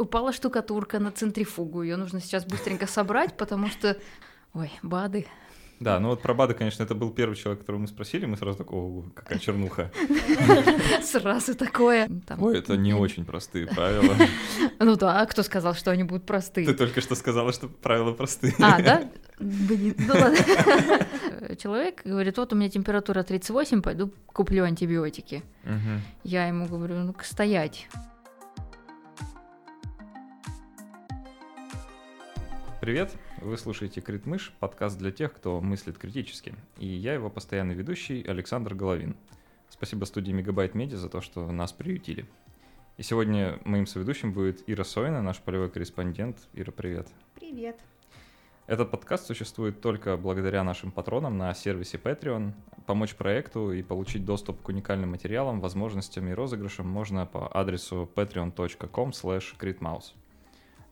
упала штукатурка на центрифугу. Ее нужно сейчас быстренько собрать, потому что... Ой, БАДы. Да, ну вот про БАДы, конечно, это был первый человек, которого мы спросили, мы сразу такого, какая чернуха. Сразу такое. Ой, это не очень простые правила. Ну да, а кто сказал, что они будут простые? Ты только что сказала, что правила простые. А, да? Блин, ну ладно. Человек говорит, вот у меня температура 38, пойду куплю антибиотики. Я ему говорю, ну-ка стоять. Привет, вы слушаете Крит Мышь, подкаст для тех, кто мыслит критически. И я его постоянный ведущий Александр Головин. Спасибо студии Мегабайт Медиа за то, что нас приютили. И сегодня моим соведущим будет Ира Сойна, наш полевой корреспондент. Ира, привет. Привет. Этот подкаст существует только благодаря нашим патронам на сервисе Patreon. Помочь проекту и получить доступ к уникальным материалам, возможностям и розыгрышам можно по адресу patreon.com slash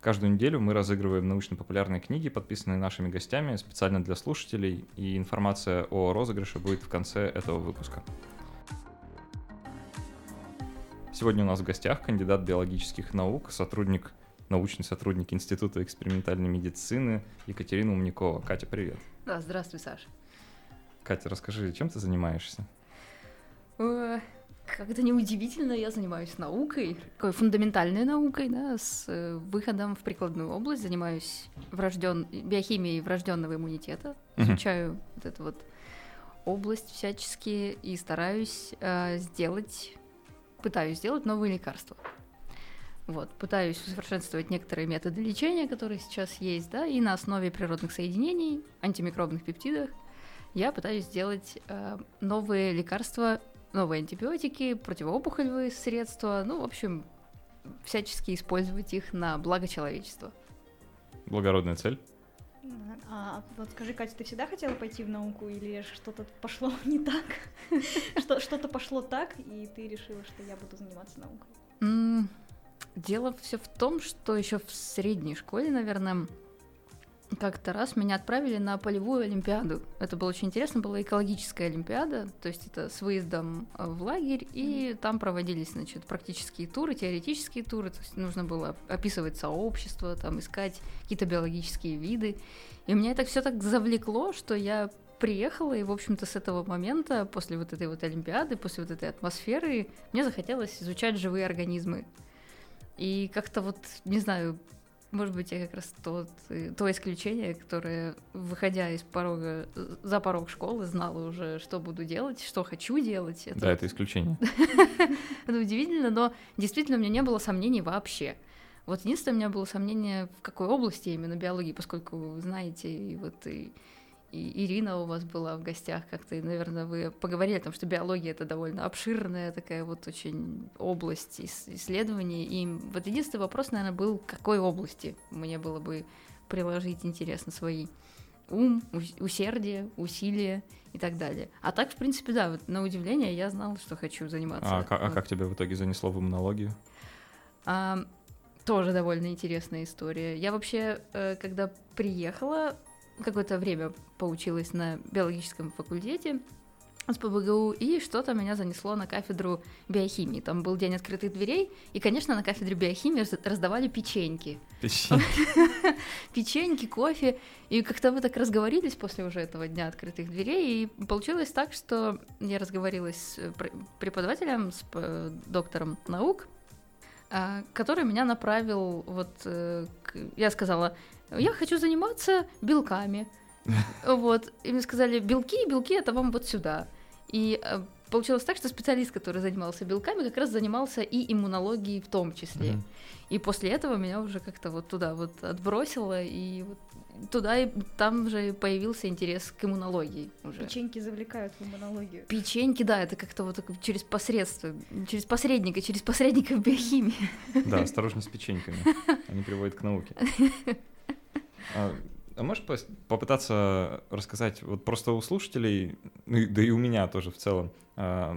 Каждую неделю мы разыгрываем научно-популярные книги, подписанные нашими гостями специально для слушателей, и информация о розыгрыше будет в конце этого выпуска. Сегодня у нас в гостях кандидат биологических наук, сотрудник, научный сотрудник Института экспериментальной медицины Екатерина Умникова. Катя, привет. Да, здравствуй, Саша. Катя, расскажи, чем ты занимаешься? Как это неудивительно, я занимаюсь наукой, такой фундаментальной наукой, да, с э, выходом в прикладную область, занимаюсь врожден... биохимией врожденного иммунитета, изучаю вот эту вот область всячески и стараюсь э, сделать, пытаюсь сделать новые лекарства. Вот, пытаюсь усовершенствовать некоторые методы лечения, которые сейчас есть, да, и на основе природных соединений, антимикробных пептидов, я пытаюсь сделать э, новые лекарства новые антибиотики, противоопухолевые средства, ну, в общем, всячески использовать их на благо человечества. Благородная цель. А вот скажи, Катя, ты всегда хотела пойти в науку или что-то пошло не так? Что-то пошло так, и ты решила, что я буду заниматься наукой? Дело все в том, что еще в средней школе, наверное, как-то раз меня отправили на полевую олимпиаду. Это было очень интересно, была экологическая олимпиада, то есть это с выездом э, в лагерь, и там проводились, значит, практические туры, теоретические туры, то есть нужно было описывать сообщество, там искать какие-то биологические виды. И меня это все так завлекло, что я приехала, и, в общем-то, с этого момента, после вот этой вот Олимпиады, после вот этой атмосферы, мне захотелось изучать живые организмы. И как-то вот, не знаю, может быть, я как раз тот, э, то исключение, которое, выходя из порога, за порог школы, знала уже, что буду делать, что хочу делать. Это... Да, это исключение. Это удивительно, но действительно у меня не было сомнений вообще. Вот единственное, у меня было сомнение, в какой области именно биологии, поскольку вы знаете, и вот и и Ирина у вас была в гостях как-то, и, наверное, вы поговорили о том, что биология это довольно обширная такая вот очень область исследований. И вот единственный вопрос, наверное, был, какой области мне было бы приложить интересно свои ум, усердие, усилия и так далее. А так, в принципе, да, вот на удивление я знала, что хочу заниматься. А, а как тебя в итоге занесло в иммунологию? А, тоже довольно интересная история. Я вообще, э, когда приехала, какое-то время поучилась на биологическом факультете с ПБГУ, и что-то меня занесло на кафедру биохимии. Там был день открытых дверей, и, конечно, на кафедре биохимии раздавали печеньки. Печеньки? Кофе. И как-то мы так разговорились после уже этого дня открытых дверей, и получилось так, что я разговорилась с преподавателем, с доктором наук, а, который меня направил, вот, э, я сказала, я хочу заниматься белками. Вот. И мне сказали, белки, белки, это вам вот сюда. И э, получилось так, что специалист, который занимался белками, как раз занимался и иммунологией в том числе. Mm-hmm. И после этого меня уже как-то вот туда вот отбросило, и вот туда и там же появился интерес к иммунологии уже. Печеньки завлекают в иммунологию. Печеньки, да, это как-то вот через посредство, через посредника, через посредника в биохимии. Да, осторожно с печеньками, они приводят к науке. А, а можешь попытаться рассказать, вот просто у слушателей, ну, да и у меня тоже в целом, а,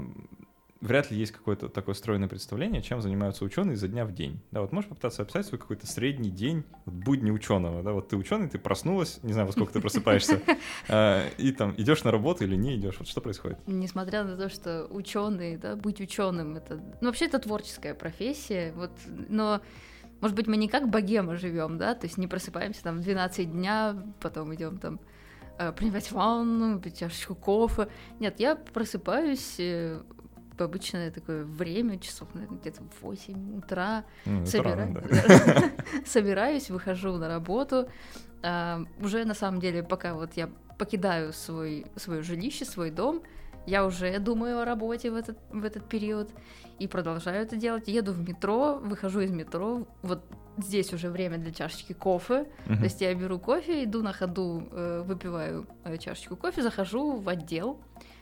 вряд ли есть какое-то такое стройное представление, чем занимаются ученые изо дня в день. Да, вот можешь попытаться описать свой какой-то средний день вот, будни ученого. Да, вот ты ученый, ты проснулась, не знаю, во сколько ты просыпаешься, а, и там идешь на работу или не идешь. Вот что происходит? Несмотря на то, что ученый, да, быть ученым, это, ну вообще это творческая профессия, вот, но может быть, мы не как богема живем, да, то есть не просыпаемся там в 12 дня, потом идем там э, принимать ванну, пить чашечку кофе. Нет, я просыпаюсь э, в обычное такое время, часов, наверное, где-то в 8 утра. Ну, собира- да. Собираюсь, выхожу на работу. А, уже на самом деле, пока вот я покидаю свой, свое жилище, свой дом, я уже думаю о работе в этот, в этот период и продолжаю это делать. Еду в метро, выхожу из метро, вот здесь уже время для чашечки кофе. То Мгм. есть я беру кофе, иду на ходу, э, выпиваю э, чашечку кофе, захожу в отдел.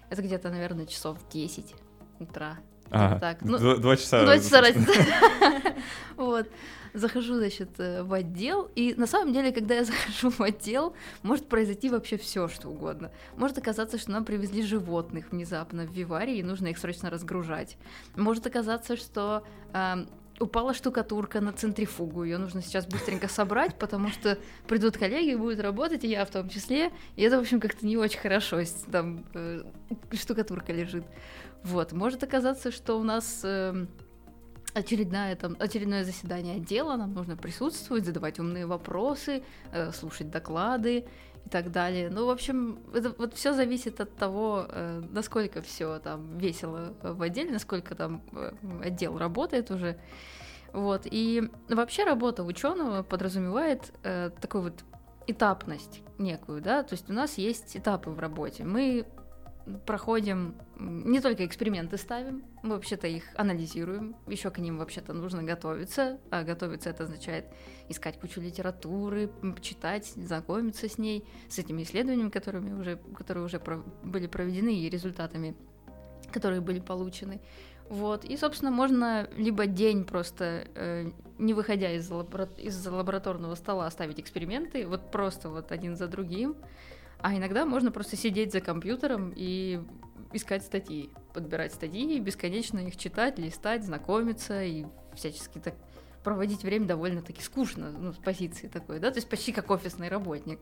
Это где-то, наверное, часов 10 утра. А, так. Ну, два, два часа. Ну, часа разница. Вот. Захожу, значит, э, в отдел, и на самом деле, когда я захожу в отдел, может произойти вообще все, что угодно. Может оказаться, что нам привезли животных внезапно в Виваре, и нужно их срочно разгружать. Может оказаться, что ам, упала штукатурка на центрифугу, ее нужно сейчас быстренько собрать, потому что придут коллеги, будут работать, и я в том числе, и это, в общем, как-то не очень хорошо, если там э, штукатурка лежит. Вот, может оказаться, что у нас эм, очередное, там, очередное заседание отдела, нам нужно присутствовать, задавать умные вопросы, э, слушать доклады и так далее. Ну, в общем, это вот все зависит от того, э, насколько все там весело в отделе, насколько там э, отдел работает уже. Вот. И вообще работа ученого подразумевает э, такую вот этапность некую, да, то есть у нас есть этапы в работе. Мы проходим не только эксперименты ставим, мы вообще-то их анализируем, еще к ним вообще-то нужно готовиться, а готовиться это означает искать кучу литературы, читать, знакомиться с ней, с этими исследованиями, которыми уже, которые уже про- были проведены и результатами, которые были получены. Вот. И, собственно, можно либо день просто, э, не выходя из, лабора- из лабораторного стола, ставить эксперименты, вот просто вот один за другим, а иногда можно просто сидеть за компьютером и искать статьи, подбирать статьи, бесконечно их читать, листать, знакомиться и всячески так проводить время довольно-таки скучно, ну, с позиции такой, да, то есть почти как офисный работник.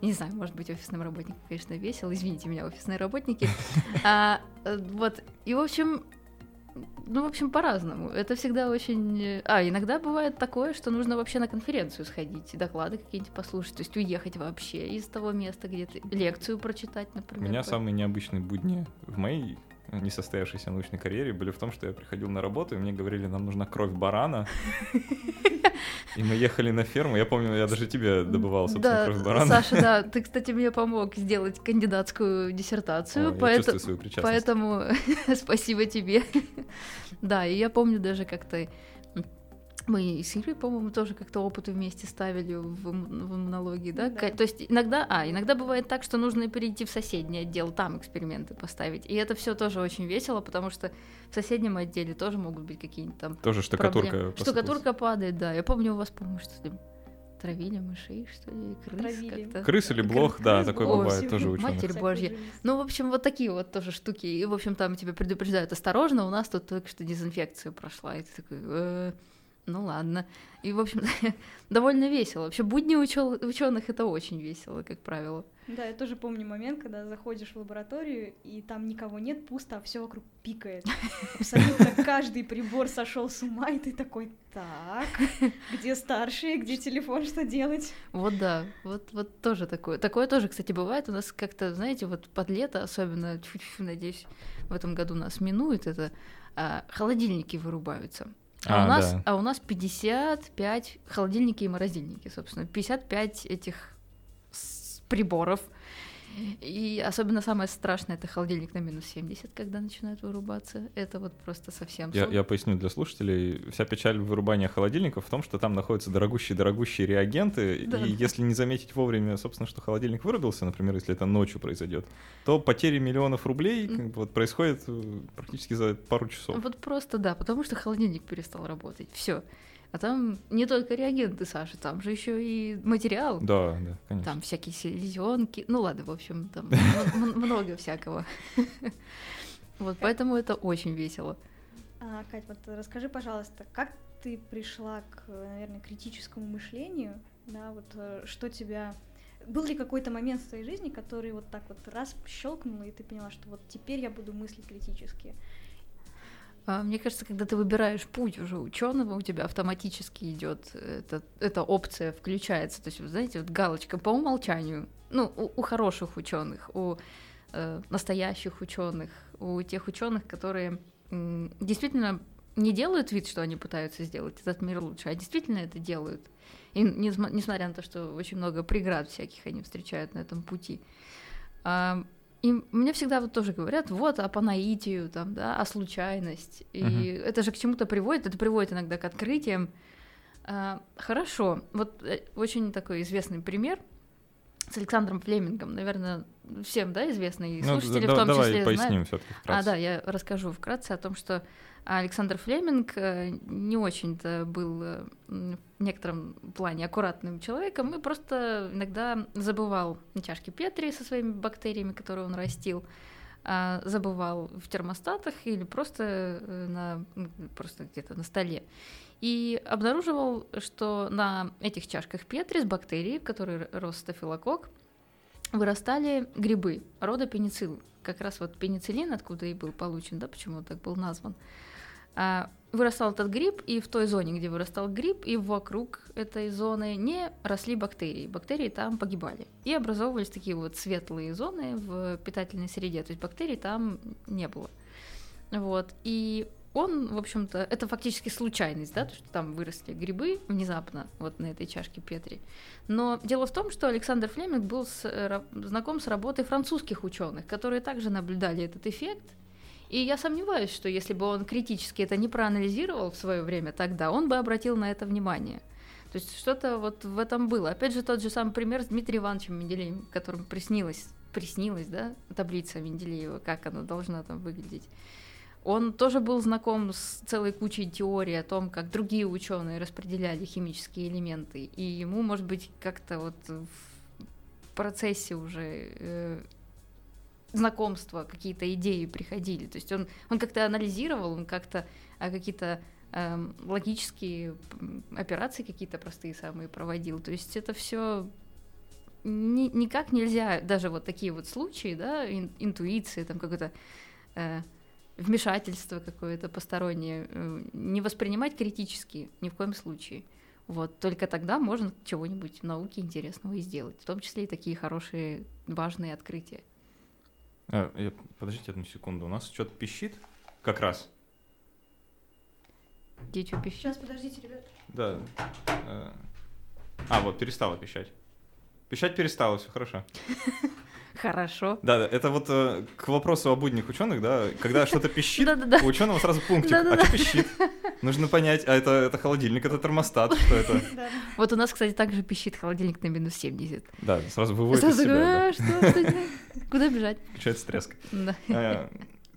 Не знаю, может быть, офисным работникам, конечно, весело. Извините меня, офисные работники. А, э, вот, и, в общем, ну, в общем, по-разному. Это всегда очень... А, иногда бывает такое, что нужно вообще на конференцию сходить, доклады какие-нибудь послушать, то есть уехать вообще из того места, где ты... Лекцию прочитать, У например. меня по- самые необычные будни в моей несостоявшейся научной карьере были в том, что я приходил на работу, и мне говорили, нам нужна кровь барана. И мы ехали на ферму. Я помню, я даже тебе добывал, собственно, Да, кровь барана. Саша, да, ты, кстати, мне помог сделать кандидатскую диссертацию, О, я поэто- чувствую свою причастность. поэтому спасибо тебе. Да, и я помню даже как-то мы с Ирой, по-моему, тоже как-то опыты вместе ставили в, в иммунологии, да? Да. То есть иногда, а, иногда бывает так, что нужно перейти в соседний отдел, там эксперименты поставить. И это все тоже очень весело, потому что в соседнем отделе тоже могут быть какие-нибудь там Тоже штукатурка проблемы. Штукатурка падает, да. Я помню, у вас, по-моему, что ли, травили мышей, что ли, крыс как-то. Крыс или блох, да, Крыс, такое блох, бывает, тоже ученых. Матерь божья. Ну, в общем, вот такие вот тоже штуки. И, в общем, там тебя предупреждают, осторожно, у нас тут только что дезинфекция прошла. И ты такой, «Э, ну ладно. И, в общем, довольно весело. Вообще, будни ученых это очень весело, как правило. Да, я тоже помню момент, когда заходишь в лабораторию, и там никого нет, пусто, а все вокруг пикает. Абсолютно каждый прибор сошел с ума, и ты такой, так, где старшие, где телефон, что делать? Вот да, вот, вот тоже такое. Такое тоже, кстати, бывает у нас как-то, знаете, вот под лето, особенно, тьфу-тьфу, надеюсь, в этом году нас минует это, а, холодильники вырубаются. А, А, у нас, да. а у нас 55 холодильники и морозильники, собственно. 55 этих приборов. И особенно самое страшное это холодильник на минус 70, когда начинают вырубаться. Это вот просто совсем Я, я поясню для слушателей. Вся печаль вырубания холодильников в том, что там находятся дорогущие-дорогущие реагенты, Да. и если не заметить вовремя, собственно, что холодильник вырубился, например, если это ночью произойдет, то потери миллионов рублей как бы, вот, происходит э, практически за пару часов. Вот просто да, потому что холодильник перестал работать. Все. А там не только реагенты, Саша, там же еще и материал. Да, да, конечно. Там всякие селезенки. Ну ладно, в общем, там много всякого. Вот поэтому это очень весело. А, Кать, вот расскажи, пожалуйста, как ты пришла к, наверное, критическому мышлению, да, вот э, что тебя... Был ли какой-то момент в твоей жизни, который вот так вот раз щелкнул, и ты поняла, что вот теперь я буду мыслить критически? А, Мне кажется, когда ты выбираешь путь уже ученого, у тебя автоматически идет эта, эта опция включается. То есть, вы знаете, вот галочка по умолчанию. Ну, у, у хороших ученых, у э, настоящих ученых, у тех ученых, которые м, действительно не делают вид, что они пытаются сделать этот мир лучше, а действительно это делают. И несмотря на то, что очень много преград всяких они встречают на этом пути. А, и мне всегда вот тоже говорят, вот, а по наитию, там, да, а случайность. И Мгм. это же к чему-то приводит, это приводит иногда к открытиям. А, хорошо, вот э, очень такой известный пример с Александром Флемингом, наверное, всем, да, известный, Ну, слушатели да- в том давай числе знают. поясним все-таки А, да, я расскажу вкратце о том, что Александр Флеминг э, не очень-то был э, некотором плане аккуратным человеком и просто иногда забывал на чашке Петри со своими бактериями, которые он растил, а, забывал в термостатах или просто э, на просто где-то на столе. И обнаруживал, что на этих чашках Петри с бактерией, в которой рос стафилококк, вырастали грибы рода пеницилл. Как раз вот пенициллин, откуда и был получен, да, почему он так был назван. А, вырастал этот гриб, и в той зоне, где вырастал гриб, и вокруг этой зоны не росли бактерии. Бактерии там погибали. И образовывались такие вот светлые зоны в питательной среде. То есть бактерий там не было. Вот. И он, в общем-то, это фактически случайность, да, то, что там выросли грибы внезапно вот на этой чашке Петри. Но дело в том, что Александр Флеминг был с, э, знаком с работой французских ученых, которые также наблюдали этот эффект. И я сомневаюсь, что если бы он критически это не проанализировал в свое время тогда, он бы обратил на это внимание. То есть что-то вот в этом было. Опять же, тот же самый пример с Дмитрием Ивановичем Менделеевым, которому приснилось, приснилась, да, таблица Менделеева, как она должна там выглядеть. Он тоже был знаком с целой кучей теорий о том, как другие ученые распределяли химические элементы. И ему, может быть, как-то вот в процессе уже э, знакомства какие-то идеи приходили. То есть он, он как-то анализировал, он как-то а, какие-то эм, логические операции какие-то простые самые проводил. То есть это все ни, никак нельзя, даже вот такие вот случаи, да, ин- интуиции, там какое-то э, вмешательство какое-то постороннее, э, не воспринимать критически ни в коем случае. Вот, только тогда можно чего-нибудь в науке интересного и сделать, в том числе и такие хорошие, важные открытия. А, подождите одну секунду, у нас что-то пищит? Как раз. Где что пищит? Сейчас, подождите, ребят. Да. Э, А, вот, перестала пищать. Пищать перестала, все хорошо. Хорошо. Да, да, это вот э, к вопросу о будних ученых, да, когда что-то пищит, у ученого сразу пунктик. А что пищит? Нужно понять, а это, это холодильник, это термостат, что это? Вот у нас, кстати, также пищит холодильник на минус 70. Да, сразу выводит из себя. «А, что, что это? Куда бежать? включается треск. Да-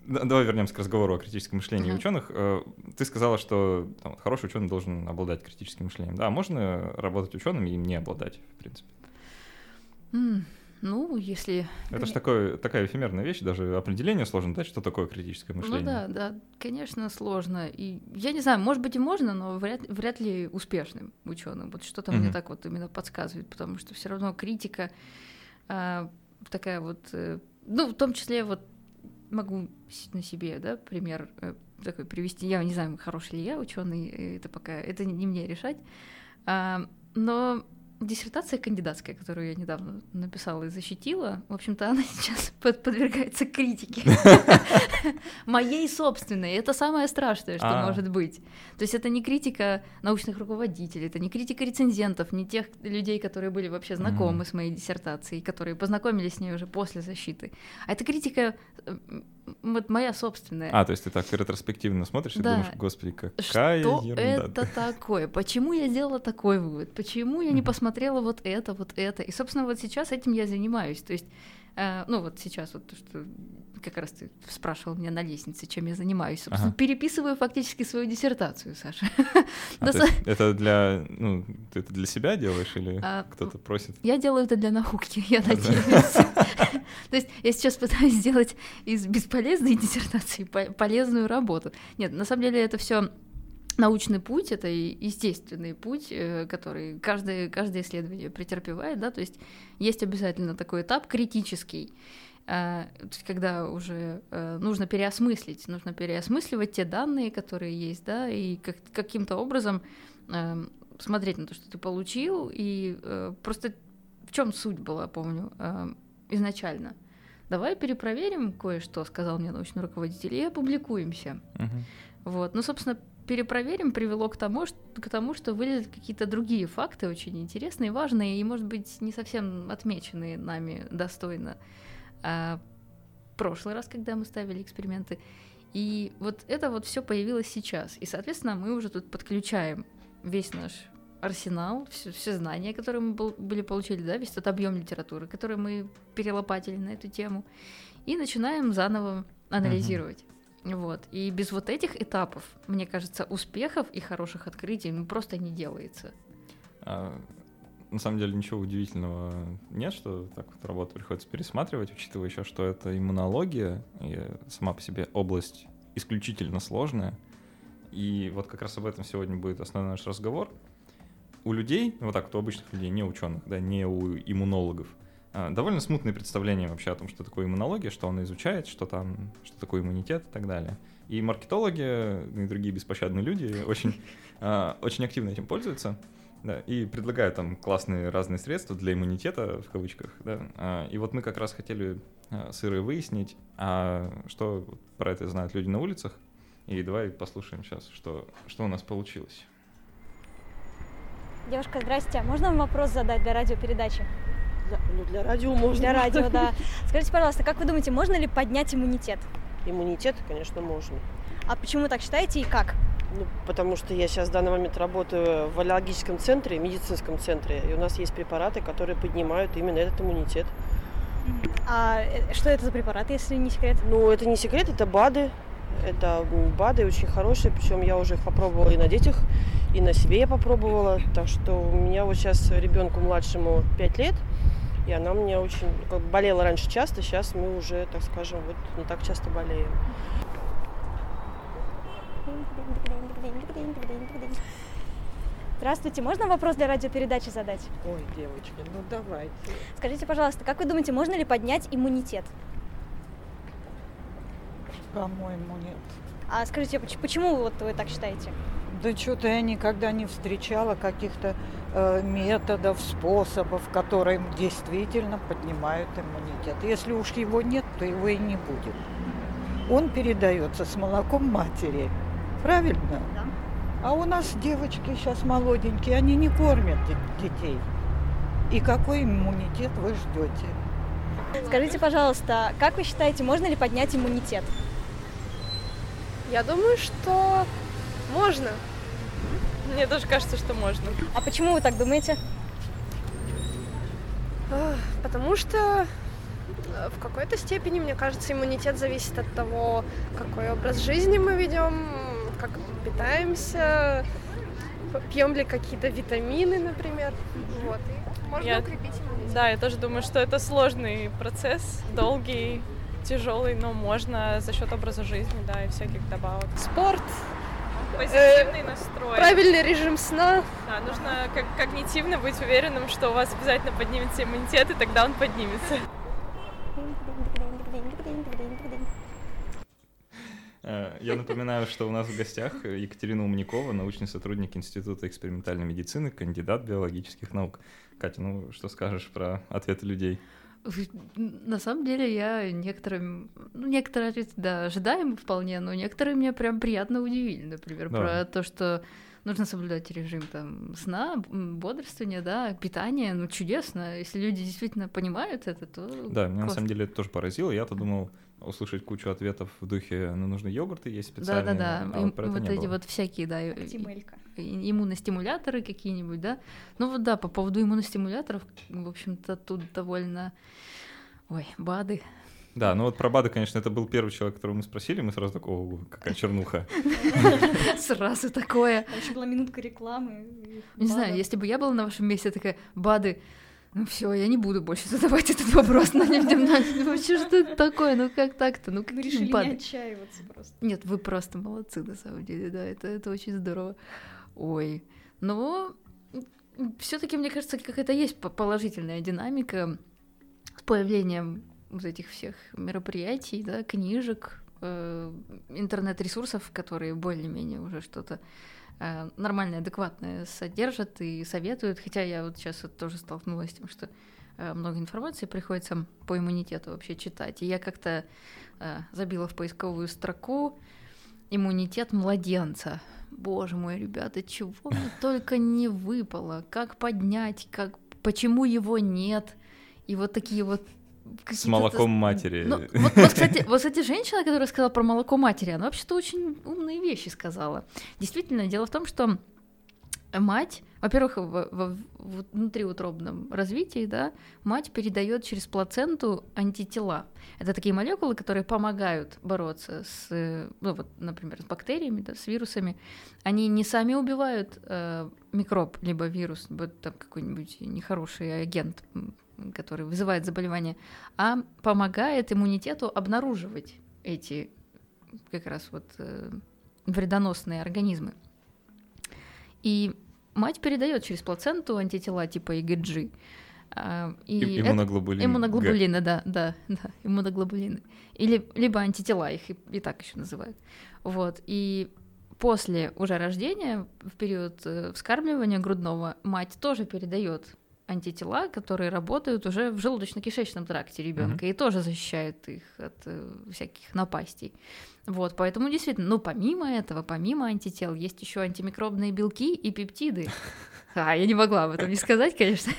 Давай вернемся к разговору о критическом мышлении Ага. ученых. Э, Ты сказала, что там, хороший ученый должен обладать критическим мышлением. Да, можно работать ученым и не обладать, в принципе. М, Ну, если... Это же Мне- такое, такая эфемерная вещь, даже определение сложно дать, что такое критическое мышление. Ну да, да, конечно, сложно. И я не знаю, может быть и можно, но вряд, вряд ли успешным ученым. Вот что-то мне Мгм. так вот именно подсказывает, потому что все равно критика а, такая вот, э, ну, в том числе вот могу на себе, да, пример э, такой привести. Я не знаю, хороший ли я ученый, э, это пока, это не не мне решать. А, но диссертация кандидатская, которую я недавно написала и защитила, в общем-то, она сейчас под- подвергается критике. Моей собственной. Это самое страшное, что А. может быть. То есть это не критика научных руководителей, это не критика рецензентов, не тех людей, которые были вообще знакомы с моей диссертацией, которые познакомились с ней уже после защиты. А это критика э, вот моя собственная. А, то есть ты так ретроспективно смотришь и Да. думаешь, господи, какая Что ерунда. это такое? Почему я сделала такой вывод? Почему я не посмотрела вот это, вот это? И, собственно, вот сейчас этим я занимаюсь. То есть, ну вот сейчас вот то, что как раз ты спрашивал меня на лестнице, чем я занимаюсь. Собственно, Ага. переписываю фактически свою диссертацию, Саша. А, есть это для, ну, ты это для себя делаешь или А, кто-то просит? Я делаю это для науки, я надеюсь. То есть я сейчас пытаюсь сделать из бесполезной диссертации по- полезную работу. Нет, на самом деле это все научный путь, это естественный путь, э, который каждое, каждое исследование претерпевает, да, то есть есть обязательно такой этап критический, А, когда уже э, нужно переосмыслить, нужно переосмысливать те данные, которые есть, да, и как, каким-то образом э, смотреть на то, что ты получил, и э, просто в чем суть была, помню, изначально. Давай перепроверим кое-что, сказал мне научный руководитель, и опубликуемся. Uh-huh. Вот, ну, собственно, перепроверим привело к тому, что, к тому, что вылезли какие-то другие факты очень интересные, важные и, может быть, не совсем отмеченные нами достойно а, прошлый раз, когда мы ставили эксперименты. И вот это вот все появилось сейчас. И, соответственно, мы уже тут подключаем весь наш арсенал, все, все знания, которые мы был, были получили, да, весь тот объем литературы, который мы перелопатили на эту тему, и начинаем заново анализировать. Uh-huh. Вот. И без вот этих этапов, мне кажется, успехов и хороших открытий ну, просто не делается. А, на самом деле ничего удивительного нет, что так вот работу приходится пересматривать, учитывая еще, что это иммунология, и сама по себе область исключительно сложная. И вот как раз об этом сегодня будет основной наш разговор. У людей, вот так вот у обычных людей, не ученых, да, не у иммунологов, довольно смутное представление вообще о том, что такое иммунология, что она изучает, что там, что такое иммунитет и так далее. И маркетологи и другие беспощадные люди очень, а, очень активно этим пользуются. Да, и предлагают там классные разные средства для иммунитета, в кавычках, да. А, и вот мы как раз хотели а, с Ирой выяснить, а что про это знают люди на улицах. И давай послушаем сейчас, что, что у нас получилось. Девушка, здрасте. Можно вам вопрос задать для радиопередачи? Для, ну, для радио можно. Для радио, да. Скажите, пожалуйста, как вы думаете, можно ли поднять иммунитет? Иммунитет, конечно, можно. А почему так считаете и как? Ну, потому что я сейчас в данный момент работаю в аллергическом центре, медицинском центре, и у нас есть препараты, которые поднимают именно этот иммунитет. А э, что это за препараты, если не секрет? Ну, это не секрет, это БАДы. Это БАДы очень хорошие, причем я уже их попробовала и на детях, и на себе я попробовала. Так что у меня вот сейчас ребенку младшему 5 лет, и она у меня очень как, болела раньше часто, сейчас мы уже, так скажем, вот не так часто болеем. Здравствуйте, можно вопрос для радиопередачи задать? Ой, девочки, ну давайте. Скажите, пожалуйста, как вы думаете, можно ли поднять иммунитет? По-моему, нет. А скажите, почему вот вы так считаете? Да что-то я никогда не встречала каких-то э, методов, способов, которые действительно поднимают иммунитет. Если уж его нет, то его и не будет. Он передается с молоком матери. Правильно? Да. А у нас девочки сейчас молоденькие, они не кормят детей. И какой иммунитет вы ждете? Скажите, пожалуйста, как вы считаете, можно ли поднять иммунитет? Я думаю, что можно. Мне тоже кажется, что можно. А почему вы так думаете? Потому что э, в какой-то степени, мне кажется, иммунитет зависит от того, какой образ жизни мы ведем, как питаемся, пьем ли какие-то витамины, например. Вот. И можно я, укрепить иммунитет. Да, я тоже думаю, что это сложный процесс, долгий, тяжелый, но можно за счет образа жизни, да, и всяких добавок. Спорт, позитивный э, настрой. Правильный режим сна. Да, нужно как когнитивно быть уверенным, что у вас обязательно поднимется иммунитет, и тогда он поднимется. Э, я напоминаю, что у нас в гостях Екатерина Умникова, научный сотрудник Института экспериментальной медицины, кандидат биологических наук. Катя, ну что скажешь про ответы людей? На самом деле я некоторым, ну, некоторые ответы, да, ожидаемы вполне, но некоторые меня прям приятно удивили, например, да. про то, что нужно соблюдать режим там сна, бодрствования, да, питания, ну чудесно, если люди действительно понимают это, то Да, меня на самом деле это тоже поразило, я-то думал, услышать кучу ответов в духе, ну, нужно йогурты есть специальные. Да-да-да, а вот, вот эти было. вот всякие, да, иммуностимуляторы какие-нибудь, да. Ну вот да, по поводу иммуностимуляторов, в общем-то, тут довольно... Ой, БАДы. Да, ну вот про БАДы, конечно, это был первый человек, которого мы спросили, мы сразу такого, какая чернуха. Сразу такое. Еще была минутка рекламы. Не знаю, если бы я была на вашем месте такая, БАДы, ну все, я не буду больше задавать этот вопрос на Вообще, что это такое? Ну как так-то? Ну как решили не отчаиваться просто. Нет, вы просто молодцы, на самом деле, да, это, это очень здорово. Ой, но все таки мне кажется, как это есть положительная динамика с появлением вот этих всех мероприятий, да, книжек, э, интернет-ресурсов, которые более-менее уже что-то э, нормальное, адекватное содержат и советуют. Хотя я вот сейчас вот тоже столкнулась с тем, что э, много информации приходится по иммунитету вообще читать. И я как-то э, забила в поисковую строку иммунитет младенца. Боже мой, ребята, чего мне только не выпало, как поднять, как, почему его нет, и вот такие вот С молоком матери. Ну, вот, вот, кстати, вот, кстати, женщина, которая сказала про молоко матери, она вообще-то очень умные вещи сказала. Действительно, дело в том, что мать, во-первых, в, в- в внутриутробном развитии, да, мать передает через плаценту антитела. Это такие молекулы, которые помогают бороться с, э, ну вот, например, с бактериями, да, с вирусами. Они не сами убивают э, микроб, либо вирус, либо там какой-нибудь нехороший агент, который вызывает заболевание, а помогает иммунитету обнаруживать эти как раз вот э, вредоносные организмы. И мать передает через плаценту антитела типа IgG. А, и И- это- Иммуноглобулин. Г. Иммуноглобулины, да, да, да, иммуноглобулины. Или либо антитела, их и, и так еще называют. Вот. И после уже рождения, в период э, вскармливания грудного, мать тоже передает антитела, которые работают уже в желудочно-кишечном тракте ребенка и тоже защищают их от э, всяких напастей. Вот, поэтому действительно, ну, помимо этого, помимо антител, есть еще антимикробные белки и пептиды. А, я не могла об этом не сказать, конечно.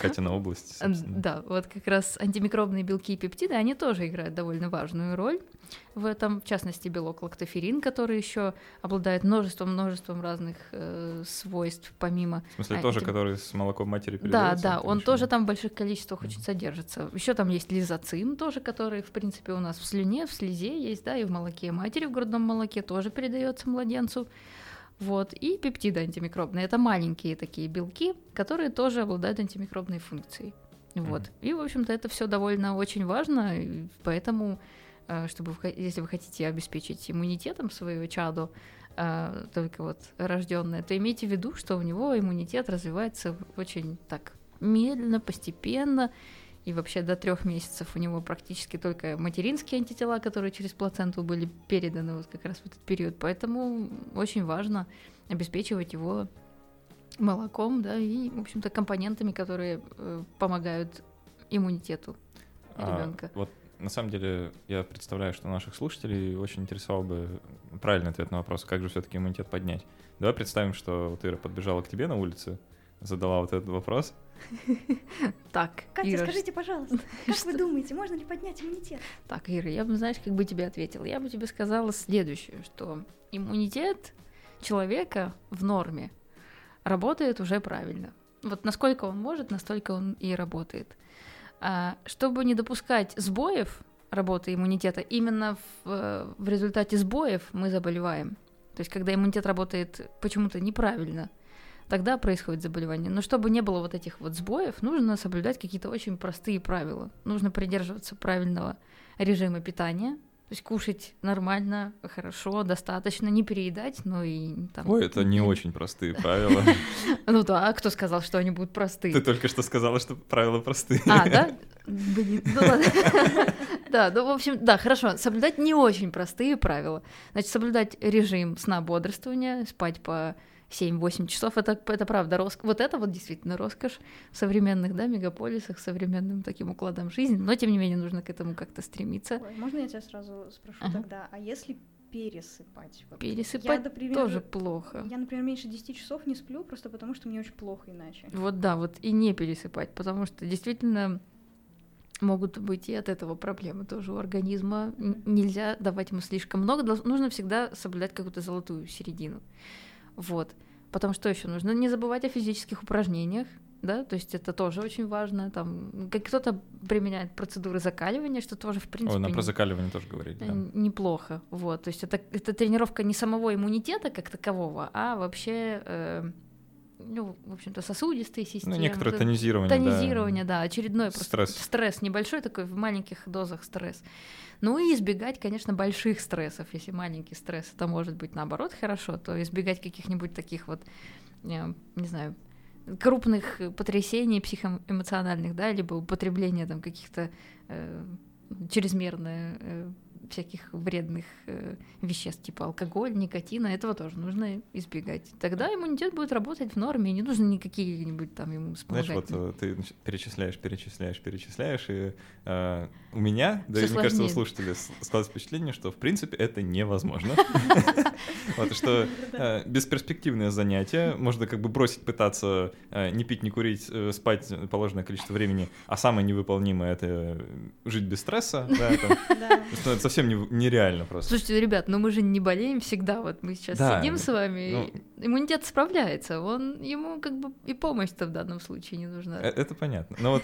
Катина область. собственно. Да, вот как раз антимикробные белки и пептиды, они тоже играют довольно важную роль в этом, в частности, белок лактоферин, который еще обладает множеством-множеством разных э, свойств, помимо... В смысле, а, тоже, этим- который с молоком матери Да, передается? да, Ты он в тоже там в больших количествах очень содержится. Еще там есть лизоцим тоже, который, в принципе, у нас в слюне, в слезе есть, да, и в молоке матери, в грудном молоке тоже передается младенцу. Вот, и пептиды антимикробные. Это маленькие такие белки, которые тоже обладают антимикробной функцией. Вот. Мгм. И, в общем-то, это все довольно очень важно, поэтому, э, чтобы, вы если вы хотите обеспечить иммунитетом своего чаду, э, только вот рожденное, то имейте в виду, что у него иммунитет развивается очень так медленно, постепенно, и вообще до трех месяцев у него практически только материнские антитела, которые через плаценту были переданы вот как раз в этот период. Поэтому очень важно обеспечивать его молоком, да, и, в общем-то, компонентами, которые э, помогают иммунитету А, ребенка. вот на самом деле я представляю, что наших слушателей очень интересовал бы правильный ответ на вопрос, как же все-таки иммунитет поднять. Давай представим, что вот Ира подбежала к тебе на улице, задала вот этот вопрос. Так, Катя, Ира, скажите, пожалуйста, как что- вы думаете, можно ли поднять иммунитет? Так, Ира, я бы, знаешь, как бы тебе ответила? Я бы тебе сказала следующее, что иммунитет человека в норме работает уже правильно. Вот насколько он может, настолько он и работает. А, чтобы не допускать сбоев работы иммунитета, именно в, э, в результате сбоев мы заболеваем. То есть, когда иммунитет работает почему-то неправильно, тогда происходит заболевание. Но чтобы не было вот этих вот сбоев, нужно соблюдать какие-то очень простые правила. Нужно придерживаться правильного режима питания, то есть кушать нормально, хорошо, достаточно, не переедать, но и там... Ой, это не очень простые правила. Ну да, а кто сказал, что они будут простые? Ты только что сказала, что правила простые. А, да? Блин, ну ладно. Да, ну, в общем, да, хорошо. Соблюдать не очень простые правила. Значит, соблюдать режим сна бодрствования, спать по 7-8 часов, это, это правда роскошь. Вот это вот действительно роскошь в современных, да, мегаполисах, современным таким укладом жизни. Но, тем не менее, нужно к этому как-то стремиться. Ой, можно я тебя сразу спрошу Ага. тогда, а если пересыпать? Вот Пересыпать я, например, тоже плохо. Я, например, меньше 10 часов не сплю, просто потому что мне очень плохо иначе. Вот да, вот и не пересыпать, потому что действительно могут быть и от этого проблемы тоже у организма. Нельзя давать ему слишком много, нужно всегда соблюдать какую-то золотую середину. Вот. Потом что еще нужно? Не забывать о физических упражнениях, да, то есть это тоже очень важно. Там как кто-то применяет процедуры закаливания, что тоже в принципе Ой, нам про не- закаливание тоже говорили. да. Н- Неплохо, вот. То есть это, это тренировка не самого иммунитета как такового, а вообще, э, ну, в общем-то, сосудистые системы. Ну, некоторое т- тонизирование, да. Тонизирование, да, очередной просто Стресс. стресс небольшой такой в маленьких дозах стресс. Ну и избегать, конечно, больших стрессов. Если маленький стресс, это может быть наоборот хорошо, то избегать каких-нибудь таких вот, э, не знаю, крупных потрясений психоэмоциональных, да, либо употребления там каких-то э, чрезмерное э, всяких вредных э, веществ, типа алкоголь, никотина, этого тоже нужно избегать. Тогда иммунитет будет работать в норме, не нужно никакие-нибудь там ему Знаешь, вот э, ты перечисляешь, перечисляешь, перечисляешь, и э, у меня, да и мне кажется, у слушателей складывается впечатление, что в принципе это невозможно. Вот, что э, бесперспективное занятие, можно как бы бросить пытаться не пить, не курить, спать положенное количество времени, а самое невыполнимое — это жить без стресса, да. Ну, совсем не- нереально просто. Слушайте, ребят, ну мы же не болеем всегда. Вот мы сейчас Да, сидим с вами, ну- иммунитет справляется. Он ему как бы и помощь-то в данном случае не нужна. Э, Это понятно. Но вот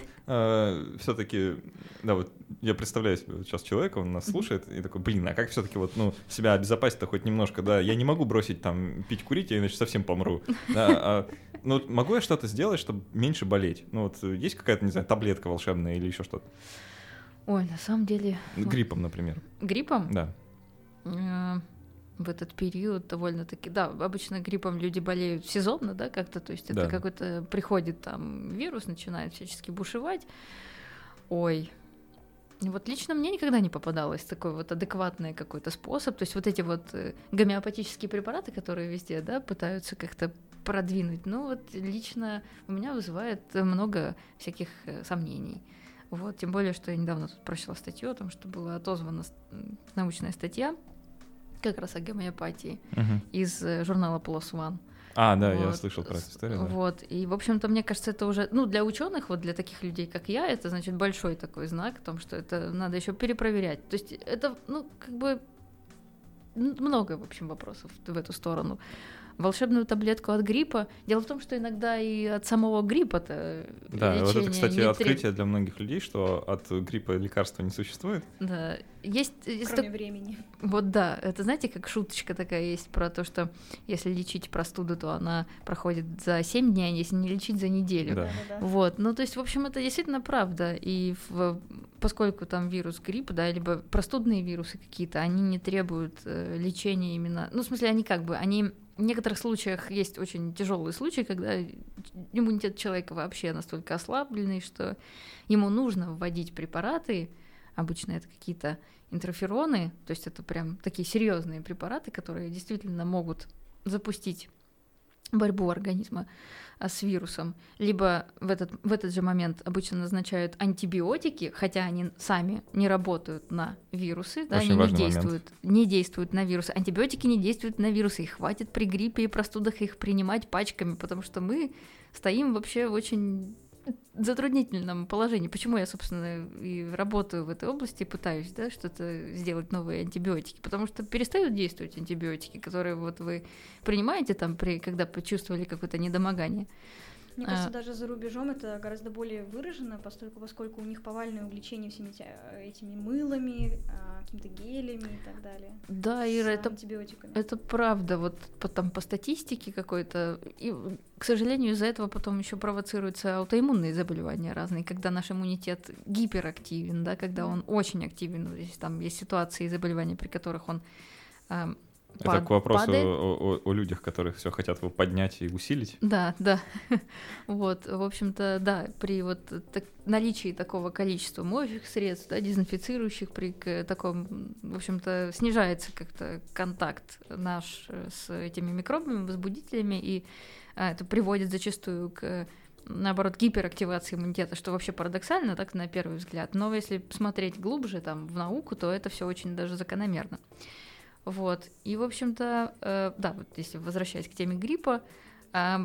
все-таки, да, вот я представляю себе вот сейчас человека, он нас слушает, и такой, блин, а как все-таки вот, ну, себя обезопасить-то хоть немножко, да, я не могу бросить там пить, курить, я иначе совсем помру. Да, а, ну, вот могу я что-то сделать, чтобы меньше болеть? Ну, вот э, есть какая-то, не знаю, таблетка волшебная или еще что-то? Ой, на самом деле. Гриппом, например. гриппом Да. э, в этот период довольно-таки, да, обычно гриппом люди болеют сезонно, да, как-то, то есть это Да. какой-то приходит там вирус, начинает всячески бушевать. Ой, вот лично мне никогда не попадалось такой вот адекватный какой-то способ. То есть вот эти вот э, гомеопатические препараты, которые везде, да, пытаются как-то продвинуть. Ну вот лично у меня вызывает много всяких э, сомнений. Вот, тем более, что я недавно тут прочла статью о том, что была отозвана научная статья как раз о гомеопатии Мгм. из э, журнала PLOS ONE. А, да, я Вот, слышал про эту историю. да. Вот, и, в общем-то, мне кажется, это уже, ну, для ученых, вот для таких людей, как я, это, значит, большой такой знак о том, что это надо еще перепроверять. То есть это, ну, как бы много, в общем, вопросов в эту сторону. Волшебную таблетку от гриппа. Дело в том, что иногда и от самого гриппа-то Да, вот это, лечение кстати, не треб- открытие для многих людей, что от гриппа лекарства не существует. Да, есть, есть Кроме времени. Вот да, это знаете, как шуточка такая есть про то, что если лечить простуду, то она проходит за 7 дней, а если не лечить за неделю. Да. Да-да-да. Вот, ну то есть, в общем, это действительно правда. И в- поскольку там вирус гриппа, да, либо простудные вирусы какие-то, они не требуют э, лечения именно. Ну, в смысле, они как бы, они в некоторых случаях есть очень тяжелые случаи, когда иммунитет человека вообще настолько ослабленный, что ему нужно вводить препараты. Обычно это какие-то интерфероны, то есть это прям такие серьезные препараты, которые действительно могут запустить борьбу организма а, с вирусом. Либо в этот, в этот же момент обычно назначают антибиотики, хотя они сами не работают на вирусы, да, Очень они не момент. действуют, не действуют на вирусы. Антибиотики не действуют на вирусы, их хватит при гриппе и простудах их принимать пачками, потому что мы стоим вообще в очень затруднительном положении. Почему я, собственно, и работаю в этой области, пытаюсь, да, что-то сделать новые антибиотики, потому что перестают действовать антибиотики, которые вот вы принимаете там, при, когда почувствовали какое-то недомогание. Мне кажется, А. даже за рубежом это гораздо более выражено, поскольку, поскольку у них повальное увлечение всеми те- этими мылами, а, какими-то гелями и так далее. Да, Ира, это. Это правда, вот по, там по статистике какой-то, и, к сожалению, из-за этого потом еще провоцируются аутоиммунные заболевания разные, когда наш иммунитет гиперактивен, да, когда он очень активен, ну, если там есть ситуации и заболевания, при которых он эм, Это пад- к вопросу падает. о, о- о людях, которых все хотят его поднять и усилить. Да, да. Вот, в общем-то, да, при вот так- наличии такого количества моющих средств, да, дезинфицирующих, при таком, в общем-то, снижается как-то контакт наш э, с этими микробами, возбудителями, и а, это приводит зачастую к наоборот, гиперактивации иммунитета, что вообще парадоксально, так на первый взгляд. Но если смотреть глубже там в науку, то это все очень даже закономерно. Вот. И, в общем-то, э, да, вот если возвращаясь к теме гриппа, э,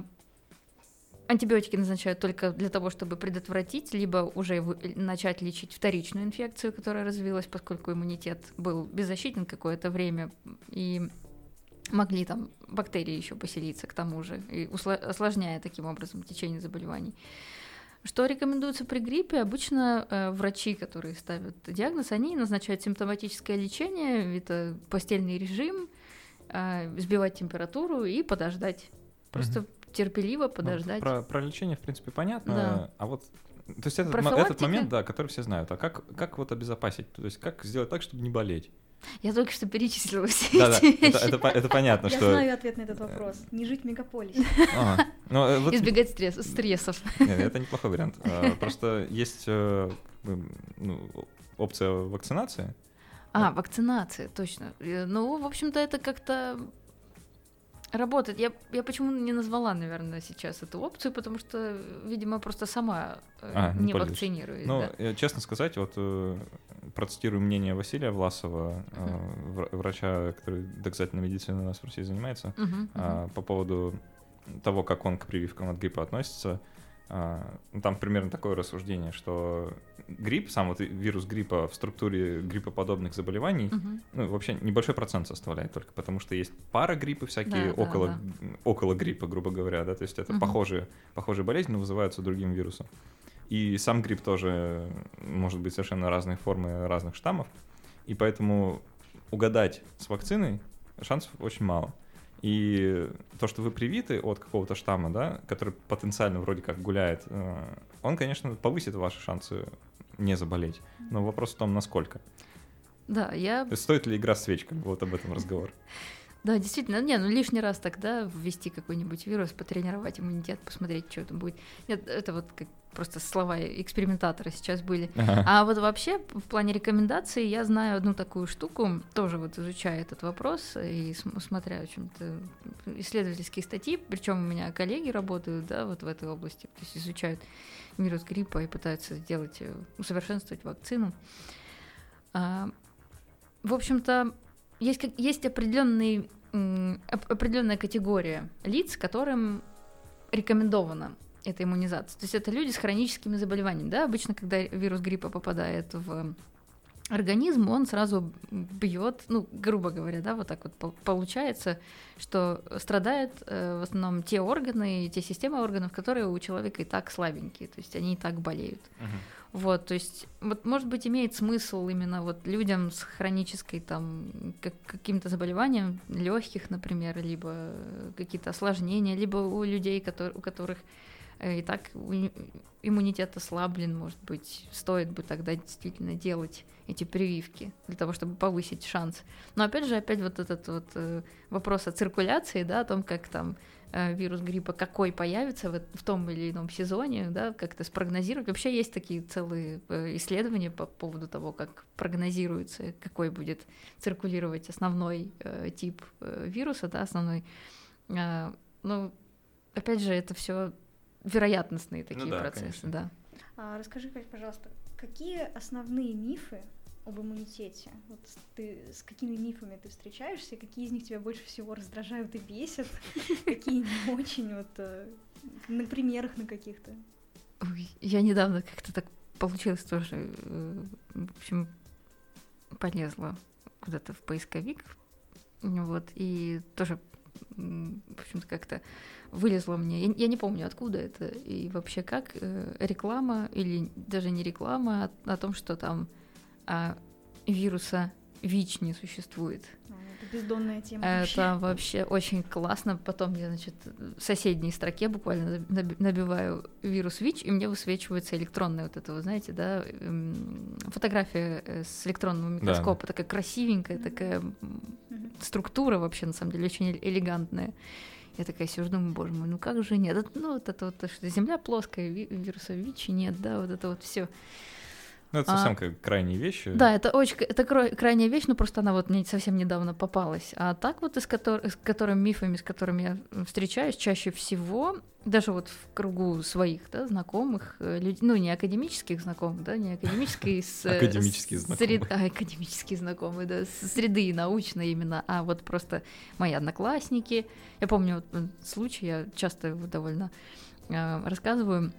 антибиотики назначают только для того, чтобы предотвратить, либо уже вы- начать лечить вторичную инфекцию, которая развилась, поскольку иммунитет был беззащитен какое-то время, и могли там бактерии еще поселиться к тому же, и усла- осложняя таким образом течение заболеваний. Что рекомендуется при гриппе? Обычно э, врачи, которые ставят диагноз, они назначают симптоматическое лечение, это постельный режим, э, сбивать температуру и подождать. Просто терпеливо Ну, подождать. про, про лечение, в принципе, понятно. Да. А вот То есть этот, этот момент, да, который все знают. А как, как вот обезопасить? То есть как сделать так, чтобы не болеть? Я только что перечислила все Да-да, эти это, вещи. это по- это понятно, Я что... знаю ответ на этот вопрос. Не жить в мегаполисе. А, ну, э, вот- Избегать стресс- стрессов. Нет, это неплохой вариант. А, Просто есть э, ну, опция вакцинации. А, вакцинация, точно. Э, Ну, в общем-то, это как-то работает. Я, я почему не назвала, наверное, сейчас эту опцию, потому что, видимо, просто сама э, А, не не вакцинируюсь. Ну, да. честно сказать, вот э, процитирую мнение Василия Власова, вра- врача, который доказательной медициной у нас в России занимается, мгм. а, по поводу того, как он к прививкам от гриппа относится. А, ну, Там примерно такое рассуждение, что грипп, сам вот ви- вирус гриппа в структуре гриппоподобных заболеваний, Мгм. ну, вообще небольшой процент составляет только, потому что есть парагриппы всякие, Да, да, около, да. около гриппа, грубо говоря, да, то есть это Мгм. похожие, похожие болезни, но вызываются другим вирусом. И сам грипп тоже может быть совершенно разные формы разных штаммов, и поэтому угадать с вакциной шансов очень мало. И то, что вы привиты от какого-то штамма, да, который потенциально вроде как гуляет, э, он, конечно, повысит ваши шансы не заболеть. Но вопрос в том, насколько. Да, я То есть стоит ли игра свеч, как бы вот об этом разговор. Да, действительно, не, ну лишний раз тогда ввести какой-нибудь вирус, потренировать иммунитет, посмотреть, что там будет. Нет, это вот как просто слова экспериментатора сейчас были. Ага. А вот вообще в плане рекомендаций я знаю одну такую штуку, тоже вот изучая этот вопрос и см- смотря о чем-то исследовательские статьи, причем у меня коллеги работают, да, вот в этой области, то есть изучают вирус гриппа и пытаются сделать, э, усовершенствовать вакцину. А, в общем-то, есть, есть определенный, определенная категория лиц, которым рекомендована эта иммунизация. То есть это люди с хроническими заболеваниями. Да? Обычно, когда вирус гриппа попадает в организм, он сразу бьет, ну, грубо говоря, да, вот так вот по- получается, что страдают э, в основном те органы, те системы органов, которые у человека и так слабенькие, то есть они и так болеют. Мгм. Вот, то есть, вот, может быть, имеет смысл именно вот людям с хронической там как, каким-то заболеванием легких, например, либо э, какие-то осложнения, либо у людей, котор- у которых и так иммунитет ослаблен, может быть, стоит бы тогда действительно делать эти прививки для того, чтобы повысить шанс. Но опять же, опять вот этот вот э, вопрос о циркуляции, да, о том, как там э, вирус гриппа какой появится в, том или ином сезоне, да, как это спрогнозировать. Вообще есть такие целые э, исследования по поводу того, как прогнозируется, какой будет циркулировать основной э, тип э, вируса, да, основной. Э, ну, опять же, это все вероятностные такие да, процессы, конечно. да. А расскажи, пожалуйста, какие основные мифы об иммунитете? Вот с- ты с какими мифами ты встречаешься? Какие из них тебя больше всего раздражают и бесят? Какие не очень? Вот э, на примерах на каких-то. Я недавно как-то так получилось тоже, э, в общем, полезла куда-то в поисковик, вот, и тоже, в общем-то, как-то вылезла мне, я, я не помню, откуда это и вообще как, э, реклама или даже не реклама о, о том, что там а, вируса ВИЧ не существует. А, бездонная тема. вообще. Это вообще очень классно. Потом я, значит, в соседней строке буквально наби- набиваю вирус ВИЧ, и мне высвечивается электронная вот это, вы знаете, да, эм, фотография э, с электронного микроскопа, такая красивенькая, такая структура вообще, на самом деле, очень эль- элегантная. Я такая сижу, думаю, боже мой, ну как же нет? Ну, вот это вот, то, что Земля плоская, ви- вируса ВИЧ нет, да, вот это вот все. Ну, это А, совсем как крайние вещи. Да, это очень, это крайняя вещь, но просто она вот мне совсем недавно попалась. А так вот, из котор- с которыми мифами, с которыми я встречаюсь, чаще всего, даже вот в кругу своих, да, знакомых, э, людей, ну, не академических знакомых, да, не академические с... э, Академические знакомые. сред- а, академические знакомые, да, среды научной именно, а вот просто мои одноклассники. Я помню вот, случай, я часто его довольно э, рассказываю,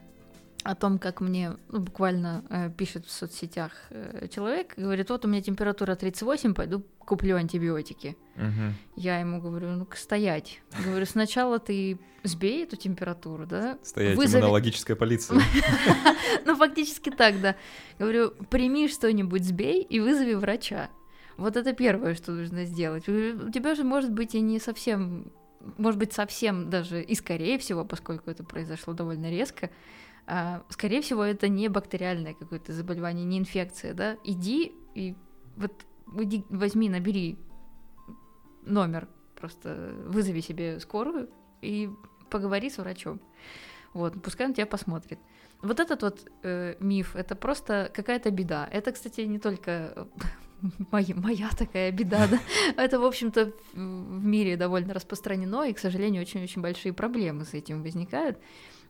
о том, как мне ну, буквально э, пишет в соцсетях э, человек, говорит, вот у меня температура 38, пойду куплю антибиотики. Мгм. Я ему говорю, ну-ка стоять. Говорю, сначала ты сбей эту температуру, да? Стоять, Вызови- иммунологическая полиция. Ну, фактически так, да. Говорю, прими что-нибудь, сбей и вызови врача. Вот это первое, что нужно сделать. У тебя же может быть и не совсем, может быть совсем даже и скорее всего, поскольку это произошло довольно резко, скорее всего, это не бактериальное какое-то заболевание, не инфекция, да? Иди и вот иди, возьми, набери номер, просто вызови себе скорую и поговори с врачом. Вот, пускай он тебя посмотрит. Вот этот вот э, миф, это просто какая-то беда. Это, кстати, не только моя, моя такая беда, да. Это, в общем-то, в мире довольно распространено, и, к сожалению, очень-очень большие проблемы с этим возникают.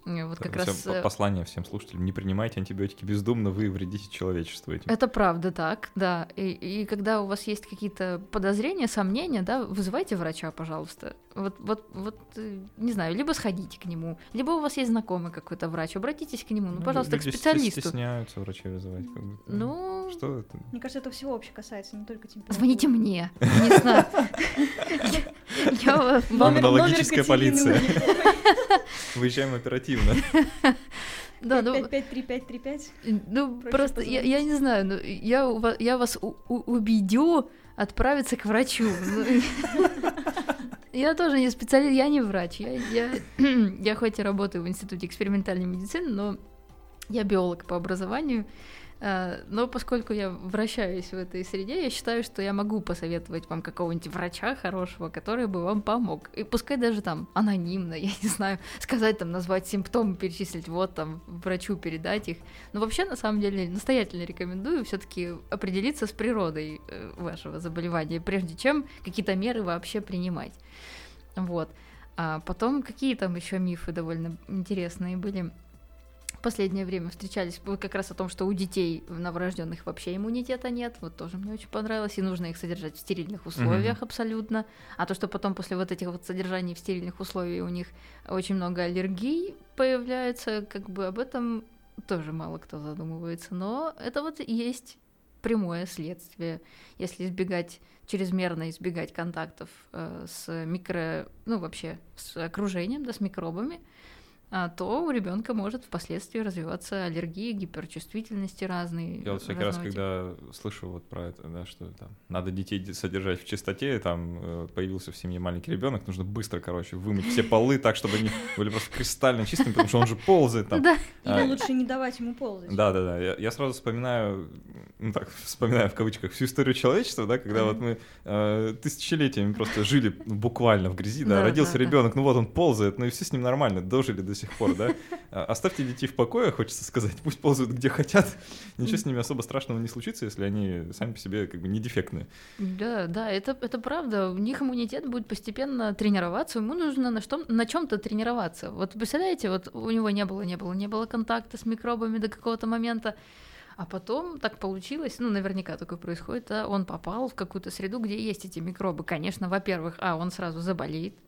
Э, Вот как раз... Э, Послание всем слушателям. Не принимайте антибиотики бездумно, вы вредите человечеству этим. Это правда так, да. И, и когда у вас есть какие-то подозрения, сомнения, да, вызывайте врача, пожалуйста. Вот, вот, вот, э, не знаю, либо сходите к нему, либо у вас есть знакомый какой-то врач, обратитесь к нему, ну, Ну, пожалуйста, к люди специалисту. стесняются врачей вызывать. Как бы. Ну, Что это? Мне кажется, это всего вообще касается, не только температуры. звоните мне, не знаю. Я вам- полиция. Выезжаем оперативно. Да, ну, 5-5-3-5-3-5. Ну, просто я, я не знаю, ну, я, я вас у- у- убедю отправиться к врачу. Ну, Я тоже не специалист, я не врач. Я, я, я хоть и работаю в Институте экспериментальной медицины, но я биолог по образованию. А, Но поскольку я вращаюсь в этой среде, я считаю, что я могу посоветовать вам какого-нибудь врача хорошего, который бы вам помог. И пускай даже там анонимно, я не знаю, сказать там, назвать симптомы, перечислить, вот там, врачу передать их. Но вообще, на самом деле, настоятельно рекомендую все-таки определиться с природой э, вашего заболевания, прежде чем какие-то меры вообще принимать. Вот. А потом, какие там еще мифы довольно интересные были? В последнее время встречались вот как раз о том, что у детей новорожденных вообще иммунитета нет. Вот тоже мне очень понравилось. И нужно их содержать в стерильных условиях абсолютно. А то, что потом после вот этих вот содержаний в стерильных условиях у них очень много аллергий появляется, как бы об этом тоже мало кто задумывается. Но это вот и есть прямое следствие. Если избегать, чрезмерно избегать контактов э, с микро... Ну, вообще, с окружением, да, с микробами, то у ребенка может впоследствии развиваться аллергии, гиперчувствительности разные. Я вот всякий раз, разного когда слышу вот про это, да, что там надо детей содержать в чистоте, там э, появился в семье маленький ребенок, нужно быстро, короче, вымыть все полы так, чтобы они были просто кристально чистыми, потому что он же ползает там. Да, А, Или лучше не давать ему ползать. Да, да, да. Я, я сразу вспоминаю, ну так, вспоминаю в кавычках всю историю человечества, да, когда вот мы э, тысячелетиями просто жили буквально в грязи, да, Да, родился да, да. ребенок, ну вот он ползает, ну и все с ним нормально, дожили до сих пор, да. А, Оставьте детей в покое, хочется сказать, пусть ползают где хотят, ничего с ними особо страшного не случится, если они сами по себе как бы не дефектные. Да, да, это, это правда. У них иммунитет будет постепенно тренироваться. Ему нужно на, что, на чем-то тренироваться. Вот представляете, вот у него не было, не было, не было контакта с микробами до какого-то момента. А потом так получилось, ну, наверняка такое происходит, да, он попал в какую-то среду, где есть эти микробы. Конечно, во-первых, а, он сразу заболеет, а,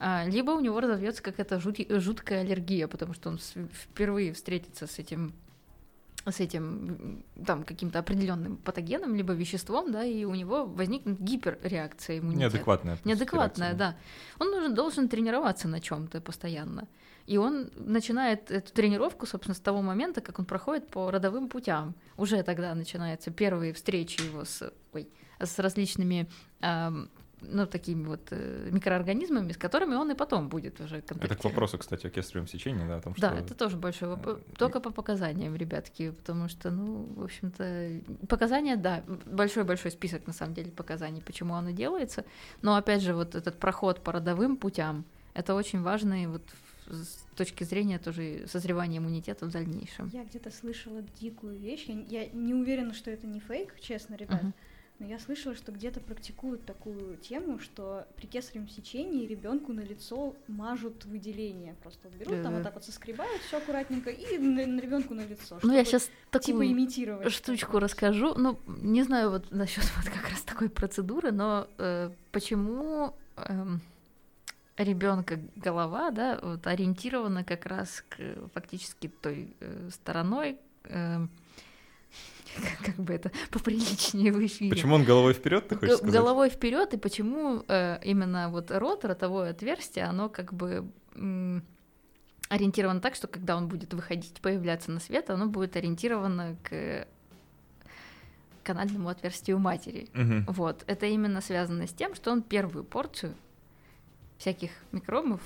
либо у него разовьется какая-то жуткая аллергия, потому что он впервые встретится с этим с этим там каким-то определенным патогеном либо веществом, да, и у него возникнет гиперреакция иммунитета. Неадекватная. Неадекватная, реакция. да. Он нужен, должен тренироваться на чем-то постоянно. И он начинает эту тренировку, собственно, с того момента, как он проходит по родовым путям. Уже тогда начинаются первые встречи его с, ой, с различными ам, ну, такими вот э, микроорганизмами, с которыми он и потом будет уже контактировать. Это к вопросу, кстати, о кесаревом сечении, да, о том, что... Да, это тоже большой вопрос. э, Только по показаниям, ребятки, потому что, ну, в общем-то, показания, да, большой-большой список, на самом деле, показаний, почему оно делается. Но, опять же, вот этот проход по родовым путям, это очень важно и вот с точки зрения тоже созревания иммунитета в дальнейшем. Я где-то слышала дикую вещь. Я, я не уверена, что это не фейк, честно, ребят. Мгм. Но я слышала, что где-то практикуют такую тему, что при кесаревом сечении ребенку на лицо мажут выделение. Просто берут там Да. вот так вот соскребают все аккуратненько и на, ребенку на лицо. Ну, я сейчас типа такую имитировать. штучку что-то. расскажу. Ну, не знаю вот насчет вот как раз такой процедуры, но э, почему ребенка голова, да, вот ориентирована как раз к фактически той э, стороной, э, как бы это поприличнее в эфире. Почему он головой вперед, ты хочешь сказать? Головой вперед, и почему э, именно вот рот, ротовое отверстие, оно как бы м, ориентировано так, что когда он будет выходить, появляться на свет, оно будет ориентировано к канальному отверстию матери. Мгм. Вот. Это именно связано с тем, что он первую порцию всяких микробов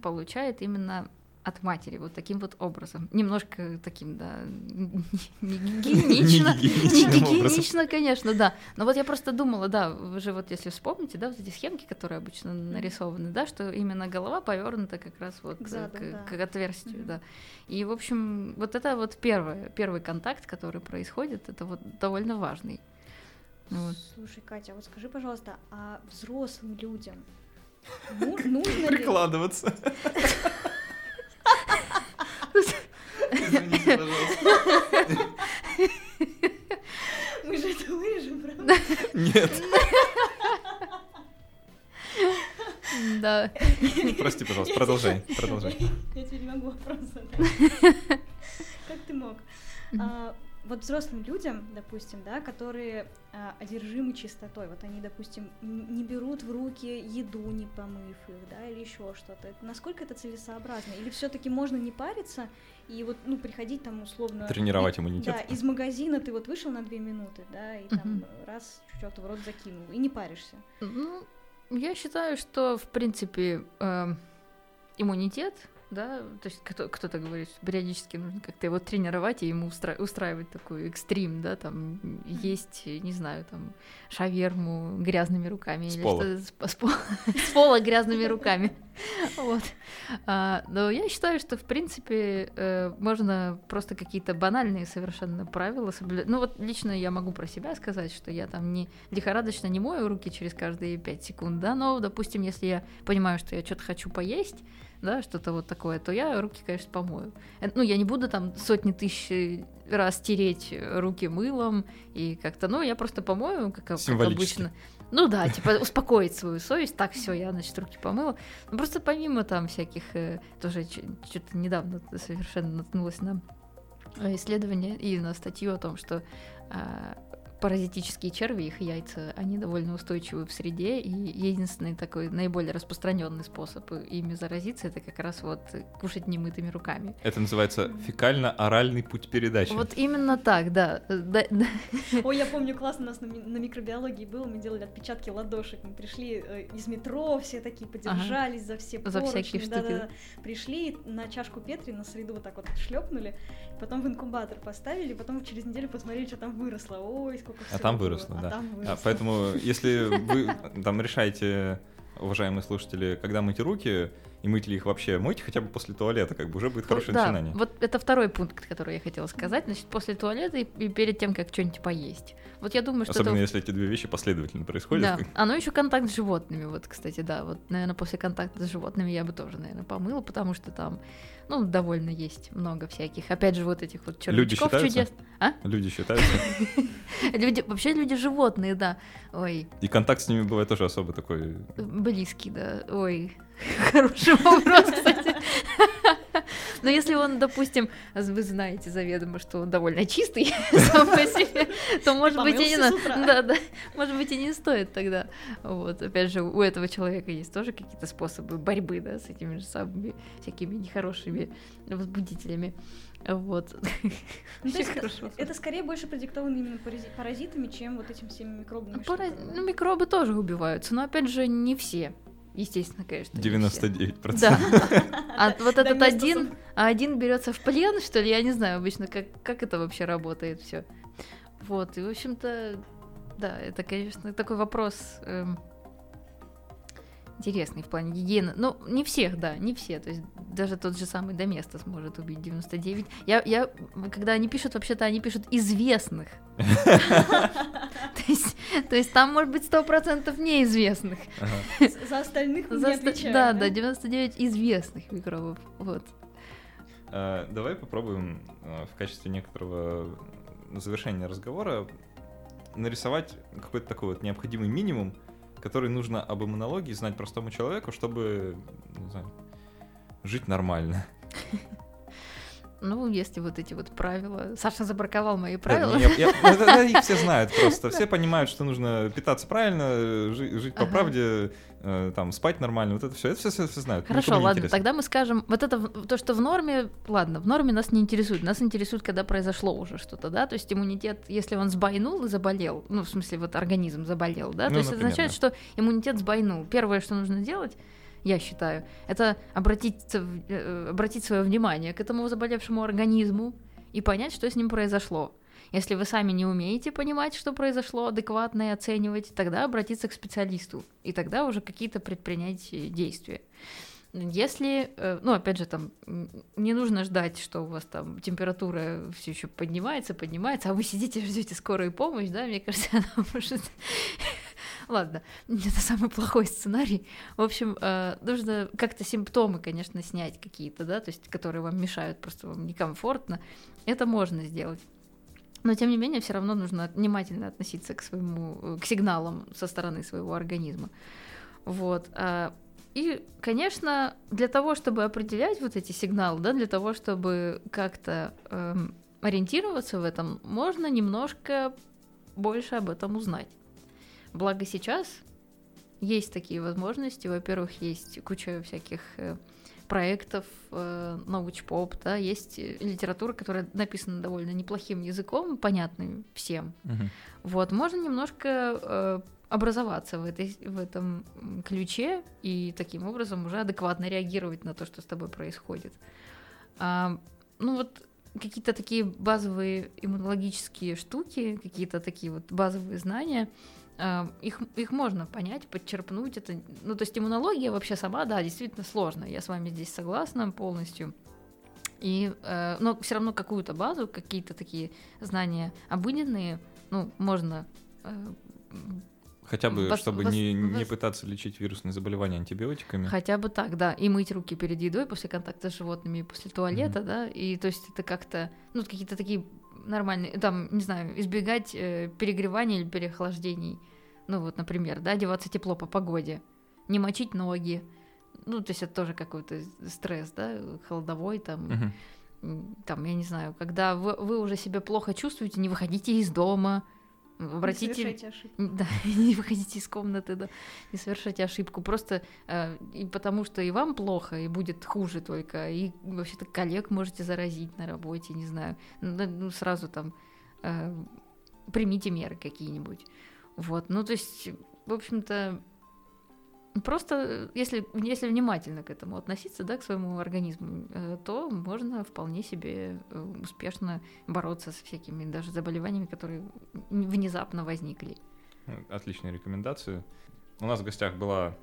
получает именно от матери вот таким вот образом. Немножко таким, да, не гигиенично. Не гигиенично, конечно, да. Но вот я просто думала, да, вы же вот если вспомните, да, вот эти схемки, которые обычно нарисованы, да, что именно голова повернута как раз вот к, заду, к, да. к отверстию, mm-hmm. да. И, в общем, вот это вот первое, первый контакт, который происходит, это вот довольно важный. Вот. Слушай, Катя, вот скажи, пожалуйста, а взрослым людям нужно Прикладываться. Извините, пожалуйста. Мы же это вырежем, правда? Нет. Да. Прости, пожалуйста, продолжай, продолжай. Я тебе не могу вопрос задать. Как ты мог? Вот взрослым людям, допустим, да, которые а, одержимы чистотой, вот они, допустим, не берут в руки еду, не помыв их, да, или еще что-то. Насколько это целесообразно? Или все-таки можно не париться и вот, ну, приходить там условно... Тренировать иммунитет. Да, из магазина ты вот вышел на две минуты, да, и там раз что-то в рот закинул, и не паришься. Ну, я считаю, что, в принципе, э, иммунитет да, то есть кто- кто-то говорит, что периодически нужно как-то его тренировать и ему устра- устраивать такой экстрим, да, там есть, не знаю, там шаверму грязными руками с или пола. что-то с, пола, с пола грязными руками. Вот. А, но я считаю, что в принципе э, можно просто какие-то банальные совершенно правила соблюдать. Ну вот лично я могу про себя сказать, что я там не лихорадочно не мою руки через каждые пять секунд, да, но, допустим, если я понимаю, что я что-то хочу поесть, да, что-то вот такое, то я руки, конечно, помою. Э, ну, я не буду там сотни тысяч раз тереть руки мылом и как-то, ну, я просто помою, как, как обычно. Ну да, типа успокоить свою совесть, так все, я, значит, руки помыла. Ну, просто помимо там всяких, э, тоже что-то недавно совершенно наткнулась на исследование и на статью о том, что а, паразитические черви, их яйца, они довольно устойчивы в среде, и единственный такой наиболее распространенный способ ими заразиться, это как раз вот кушать немытыми руками. Это называется фекально-оральный путь передачи. Вот именно так, да. да, да. Ой, я помню, классно у нас на, на микробиологии было, мы делали отпечатки ладошек, мы пришли э, из метро, все такие подержались ага. за все поручни, за всякие да, штуки. Да, да. Пришли на чашку Петри на среду вот так вот шлепнули, потом в инкубатор поставили, потом через неделю посмотрели, что там выросло. Ой, сколько а там выросло, было. да. А там выросло. А, поэтому, если вы там решаете, уважаемые слушатели, когда мыть руки, и мыть ли их вообще, мойте хотя бы после туалета, как бы уже будет хорошее да, начинание. Вот это второй пункт, который я хотела сказать. Значит, после туалета и, и перед тем, как что-нибудь поесть. Вот я думаю, что Особенно это... если эти две вещи последовательно происходят. Да, ну еще контакт с животными, вот, кстати, да, вот, наверное, после контакта с животными я бы тоже, наверное, помыла, потому что там, ну, довольно есть много всяких, опять же, вот этих вот червячков люди чудес. А? Люди считаются? Люди, вообще люди животные, да. Ой. И контакт с ними бывает тоже особо такой... Близкий, да. Ой, хороший вопрос, кстати. Но если он, допустим, вы знаете заведомо, что он довольно чистый сам по себе, то может быть и не да, да, может быть и не стоит тогда. Вот, опять же, у этого человека есть тоже какие-то способы борьбы, да, с этими же самыми всякими нехорошими возбудителями. Вот. Ну, это, это скорее больше продиктовано именно паразитами, чем вот этим всеми микробами. Параз... Ну, микробы тоже убиваются, но опять же не все. Естественно, конечно. 99%. Да. А вот этот один, а один берется в плен, что ли, я не знаю обычно, как, как это вообще работает все. Вот, и, в общем-то, да, это, конечно, такой вопрос эм, интересный в плане гигиены. Ну, не всех, да, не все. То есть даже тот же самый Доместос может убить 99. Я, я, когда они пишут, вообще-то они пишут известных. То есть там может быть сто процентов неизвестных. За остальных не отвечаю. Да, да, 99 известных микробов. Вот. А, давай попробуем а, в качестве некоторого завершения разговора нарисовать какой-то такой вот необходимый минимум, который нужно об иммунологии знать простому человеку, чтобы, не знаю, жить нормально. Ну, если вот эти вот правила. Саша забраковал мои правила. Да, я, я, да, их все знают просто. Все понимают, что нужно питаться правильно, жить, жить по правде, э, там, спать нормально. Вот это все. Это все, все, все знают. Хорошо, ладно, интересно. тогда мы скажем, вот это то, что в норме, ладно, в норме нас не интересует. Нас интересует, когда произошло уже что-то, да. То есть иммунитет, если он сбойнул и заболел, ну, в смысле, вот организм заболел, да, ну, то есть например, это означает, да. что иммунитет сбойнул. Первое, что нужно делать, я считаю, это обратить, э, обратить свое внимание к этому заболевшему организму и понять, что с ним произошло. Если вы сами не умеете понимать, что произошло, адекватно и оценивать, тогда обратиться к специалисту, и тогда уже какие-то предпринять э, действия. Если, э, ну, опять же, там, не нужно ждать, что у вас там температура все еще поднимается, поднимается, а вы сидите, ждете скорую помощь, да, мне кажется, она может... Ладно, это самый плохой сценарий. В общем, э, нужно как-то симптомы, конечно, снять какие-то, да, то есть, которые вам мешают, просто вам некомфортно. Это можно сделать. Но тем не менее, все равно нужно внимательно относиться к своему, к сигналам со стороны своего организма. Вот. И, конечно, для того, чтобы определять вот эти сигналы, да, для того, чтобы как-то эм, ориентироваться в этом, можно немножко больше об этом узнать. Благо сейчас есть такие возможности. Во-первых, есть куча всяких э, проектов, э, научпоп, да, есть литература, которая написана довольно неплохим языком, понятным всем. Мгм. Вот, можно немножко э, образоваться в, этой, в этом ключе и таким образом уже адекватно реагировать на то, что с тобой происходит. А, ну вот какие-то такие базовые иммунологические штуки, какие-то такие вот базовые знания, а, их, их можно понять, подчерпнуть. Это, ну, то есть иммунология вообще сама, да, действительно сложно. Я с вами здесь согласна полностью. И, э, но все равно какую-то базу, какие-то такие знания обыденные, ну, можно э, Хотя бы, Вос- чтобы вос- не, не пытаться лечить вирусные заболевания антибиотиками. Хотя бы так, да. И мыть руки перед едой после контакта с животными и после туалета, да. И то есть это как-то, ну, какие-то такие нормальные, там, не знаю, избегать э, перегревания или переохлаждений. Ну, вот, например, да, одеваться тепло по погоде. Не мочить ноги. Ну, то есть это тоже какой-то стресс, да, холодовой там. М, Там, я не знаю, когда вы, вы уже себя плохо чувствуете, не выходите из дома. Не Обратите совершайте ошибку. да, не выходите из комнаты, да, не совершайте ошибку. Просто э, и потому что и вам плохо, и будет хуже только, и вообще-то коллег можете заразить на работе, не знаю. Ну, ну, сразу там э, примите меры какие-нибудь. Вот, ну то есть, в общем-то, просто если, если внимательно к этому относиться, да, к своему организму, э, то можно вполне себе э, успешно бороться с всякими даже заболеваниями, которые внезапно возникли. Отличные рекомендации. У нас в гостях была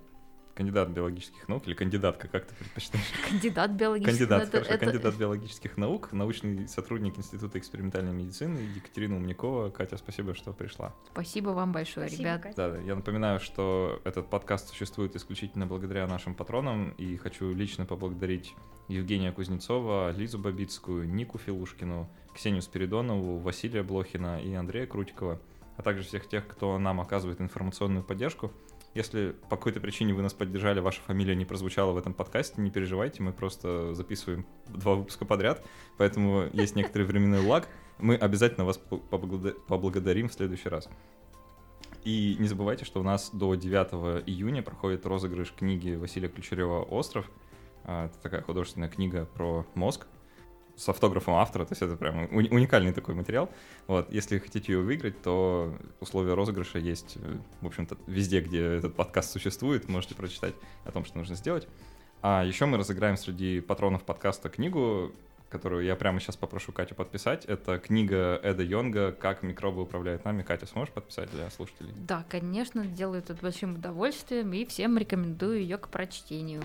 кандидат биологических наук или кандидатка, как ты предпочитаешь? Кандидат биологических Кандидат, это- хорошо, это- кандидат биологических наук, научный сотрудник Института экспериментальной медицины Екатерина Умникова. Катя, спасибо, что пришла. Спасибо вам большое, Спасибо, ребят. Катя. Да, да, я напоминаю, что этот подкаст существует исключительно благодаря нашим патронам, и хочу лично поблагодарить Евгения Кузнецова, Лизу Бабицкую, Нику Филушкину, Ксению Спиридонову, Василия Блохина и Андрея Крутикова, а также всех тех, кто нам оказывает информационную поддержку. Если по какой-то причине вы нас поддержали, ваша фамилия не прозвучала в этом подкасте, не переживайте, мы просто записываем два выпуска подряд, поэтому есть некоторый временной лаг. Мы обязательно вас по- поблагода- поблагодарим в следующий раз. И не забывайте, что у нас до 9 июня проходит розыгрыш книги Василия Ключерева «Остров». А, Это такая художественная книга про мозг с автографом автора, то есть это прям уни- уникальный такой материал. Вот, если хотите ее выиграть, то условия розыгрыша есть, э, в общем-то, везде, где этот подкаст существует, можете прочитать о том, что нужно сделать. А еще мы разыграем среди патронов подкаста книгу, которую я прямо сейчас попрошу Катю подписать. Это книга Эда Йонга «Как микробы управляют нами». Катя, сможешь подписать для слушателей? Да, конечно, делаю это большим удовольствием и всем рекомендую ее к прочтению.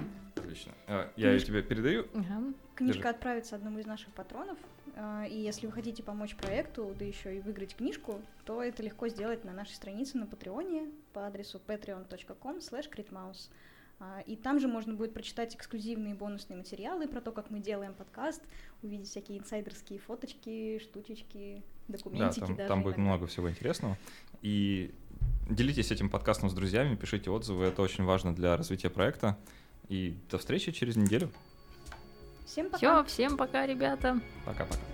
Отлично. А, Я ее тебе передаю. Ага. Книжка Держи. отправится одному из наших патронов. а, И если вы хотите помочь проекту, да еще и выиграть книжку, то это легко сделать на нашей странице на Патреоне по адресу patreon.com critmouse. А, И там же можно будет прочитать эксклюзивные бонусные материалы про то, как мы делаем подкаст, увидеть всякие инсайдерские фоточки, штучечки, Да, документики там, даже там будет иногда. много всего интересного. И делитесь этим подкастом с друзьями, пишите отзывы, это очень важно для развития проекта. И до встречи через неделю. Всем пока! Все, всем пока, ребята. Пока-пока.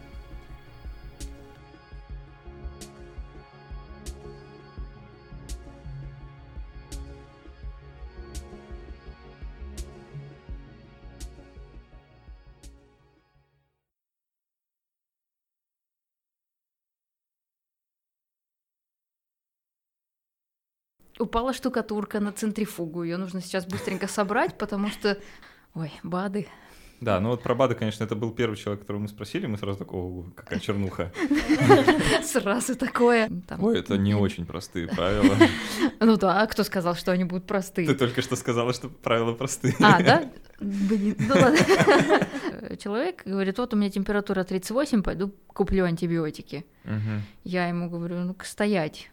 Упала штукатурка на центрифугу. Ее нужно сейчас быстренько собрать, потому что... Ой, БАДы. Да, ну вот про БАДы, конечно, это был первый человек, которого мы спросили, мы сразу такой, о, какая чернуха. Сразу такое. Ой, это не очень простые правила. Ну да, а кто сказал, что они будут Ты простые? только что сказала, что правила простые. А, да? Блин, ну ладно. Человек говорит, вот у меня температура 38, пойду куплю антибиотики. Я ему говорю, ну-ка стоять.